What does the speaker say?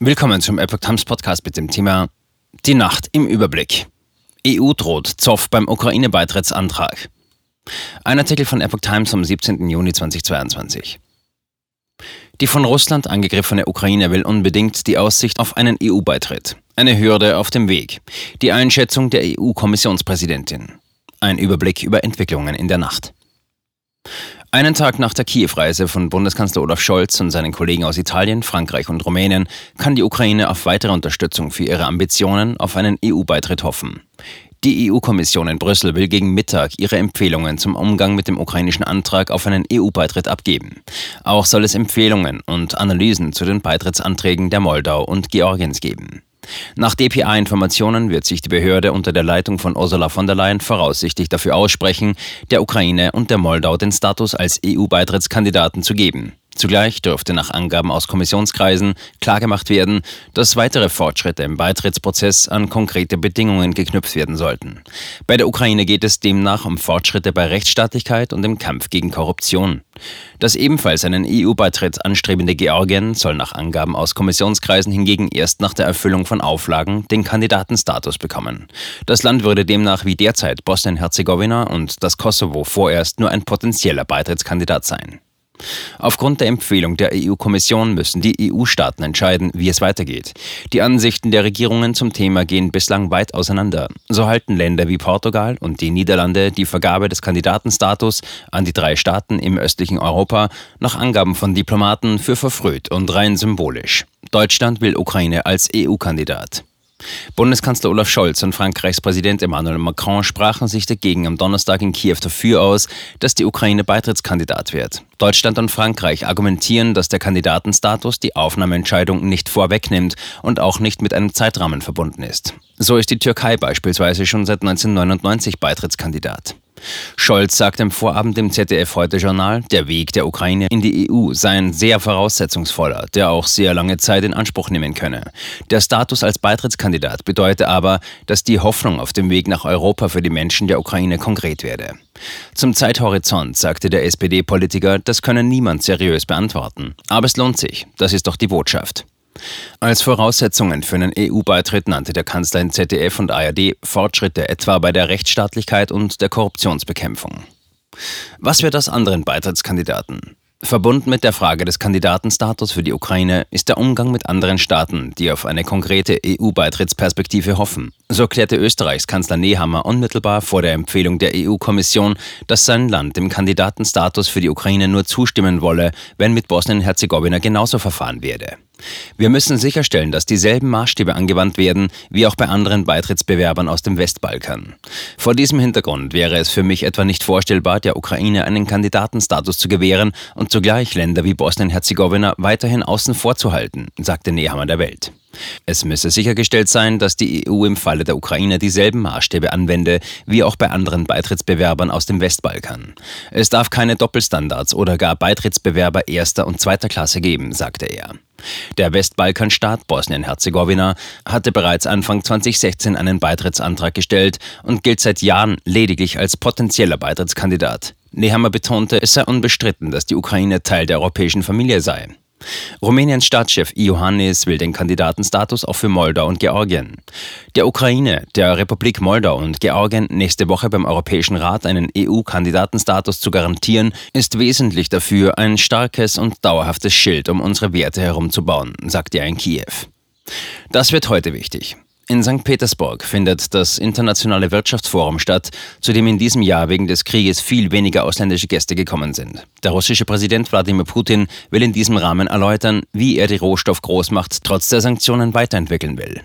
Willkommen zum Epoch Times Podcast mit dem Thema Die Nacht im Überblick. EU droht Zoff beim Ukraine-Beitrittsantrag. Ein Artikel von Epoch Times vom 17. Juni 2022. Die von Russland angegriffene Ukraine will unbedingt die Aussicht auf einen EU-Beitritt. Eine Hürde auf dem Weg. Die Einschätzung der EU-Kommissionspräsidentin. Ein Überblick über Entwicklungen in der Nacht. Einen Tag nach der Kiew-Reise von Bundeskanzler Olaf Scholz und seinen Kollegen aus Italien, Frankreich und Rumänien kann die Ukraine auf weitere Unterstützung für ihre Ambitionen auf einen EU-Beitritt hoffen. Die EU-Kommission in Brüssel will gegen Mittag ihre Empfehlungen zum Umgang mit dem ukrainischen Antrag auf einen EU-Beitritt abgeben. Auch soll es Empfehlungen und Analysen zu den Beitrittsanträgen der Moldau und Georgiens geben. Nach DPA-Informationen wird sich die Behörde unter der Leitung von Ursula von der Leyen voraussichtlich dafür aussprechen, der Ukraine und der Moldau den Status als EU-Beitrittskandidaten zu geben. Zugleich dürfte nach Angaben aus Kommissionskreisen klargemacht werden, dass weitere Fortschritte im Beitrittsprozess an konkrete Bedingungen geknüpft werden sollten. Bei der Ukraine geht es demnach um Fortschritte bei Rechtsstaatlichkeit und im Kampf gegen Korruption. Das ebenfalls einen EU-Beitritt anstrebende Georgien soll nach Angaben aus Kommissionskreisen hingegen erst nach der Erfüllung von Auflagen den Kandidatenstatus bekommen. Das Land würde demnach wie derzeit Bosnien-Herzegowina und das Kosovo vorerst nur ein potenzieller Beitrittskandidat sein. Aufgrund der Empfehlung der EU-Kommission müssen die EU-Staaten entscheiden, wie es weitergeht. Die Ansichten der Regierungen zum Thema gehen bislang weit auseinander. So halten Länder wie Portugal und die Niederlande die Vergabe des Kandidatenstatus an die drei Staaten im östlichen Europa nach Angaben von Diplomaten für verfrüht und rein symbolisch. Deutschland will Ukraine als EU-Kandidat. Bundeskanzler Olaf Scholz und Frankreichs Präsident Emmanuel Macron sprachen sich dagegen am Donnerstag in Kiew dafür aus, dass die Ukraine Beitrittskandidat wird. Deutschland und Frankreich argumentieren, dass der Kandidatenstatus die Aufnahmeentscheidung nicht vorwegnimmt und auch nicht mit einem Zeitrahmen verbunden ist. So ist die Türkei beispielsweise schon seit 1999 Beitrittskandidat. Scholz sagt im Vorabend im ZDF Heute Journal, der Weg der Ukraine in die EU sei ein sehr voraussetzungsvoller, der auch sehr lange Zeit in Anspruch nehmen könne. Der Status als Beitrittskandidat bedeute aber, dass die Hoffnung auf dem Weg nach Europa für die Menschen der Ukraine konkret werde. Zum Zeithorizont sagte der SPD-Politiker, das könne niemand seriös beantworten. Aber es lohnt sich, das ist doch die Botschaft. Als Voraussetzungen für einen EU-Beitritt nannte der Kanzler in ZDF und ARD Fortschritte etwa bei der Rechtsstaatlichkeit und der Korruptionsbekämpfung. Was wird aus anderen Beitrittskandidaten? Verbunden mit der Frage des Kandidatenstatus für die Ukraine ist der Umgang mit anderen Staaten, die auf eine konkrete EU-Beitrittsperspektive hoffen. So erklärte Österreichs Kanzler Nehammer unmittelbar vor der Empfehlung der EU-Kommission, dass sein Land dem Kandidatenstatus für die Ukraine nur zustimmen wolle, wenn mit Bosnien-Herzegowina genauso verfahren werde. Wir müssen sicherstellen, dass dieselben Maßstäbe angewandt werden wie auch bei anderen Beitrittsbewerbern aus dem Westbalkan. Vor diesem Hintergrund wäre es für mich etwa nicht vorstellbar, der Ukraine einen Kandidatenstatus zu gewähren und zugleich Länder wie Bosnien-Herzegowina weiterhin außen vor zu halten, sagte Nehammer der Welt. Es müsse sichergestellt sein, dass die EU im Falle der Ukraine dieselben Maßstäbe anwende wie auch bei anderen Beitrittsbewerbern aus dem Westbalkan. Es darf keine Doppelstandards oder gar Beitrittsbewerber erster und zweiter Klasse geben, sagte er. Der Westbalkanstaat Bosnien-Herzegowina hatte bereits Anfang 2016 einen Beitrittsantrag gestellt und gilt seit Jahren lediglich als potenzieller Beitrittskandidat. Nehammer betonte, es sei unbestritten, dass die Ukraine Teil der europäischen Familie sei. Rumäniens Staatschef Iohannis will den Kandidatenstatus auch für Moldau und Georgien. Der Ukraine, der Republik Moldau und Georgien nächste Woche beim Europäischen Rat einen EU-Kandidatenstatus zu garantieren, ist wesentlich dafür, ein starkes und dauerhaftes Schild um unsere Werte herumzubauen, sagte er in Kiew. Das wird heute wichtig. In St. Petersburg findet das Internationale Wirtschaftsforum statt, zu dem in diesem Jahr wegen des Krieges viel weniger ausländische Gäste gekommen sind. Der russische Präsident Wladimir Putin will in diesem Rahmen erläutern, wie er die Rohstoffgroßmacht trotz der Sanktionen weiterentwickeln will.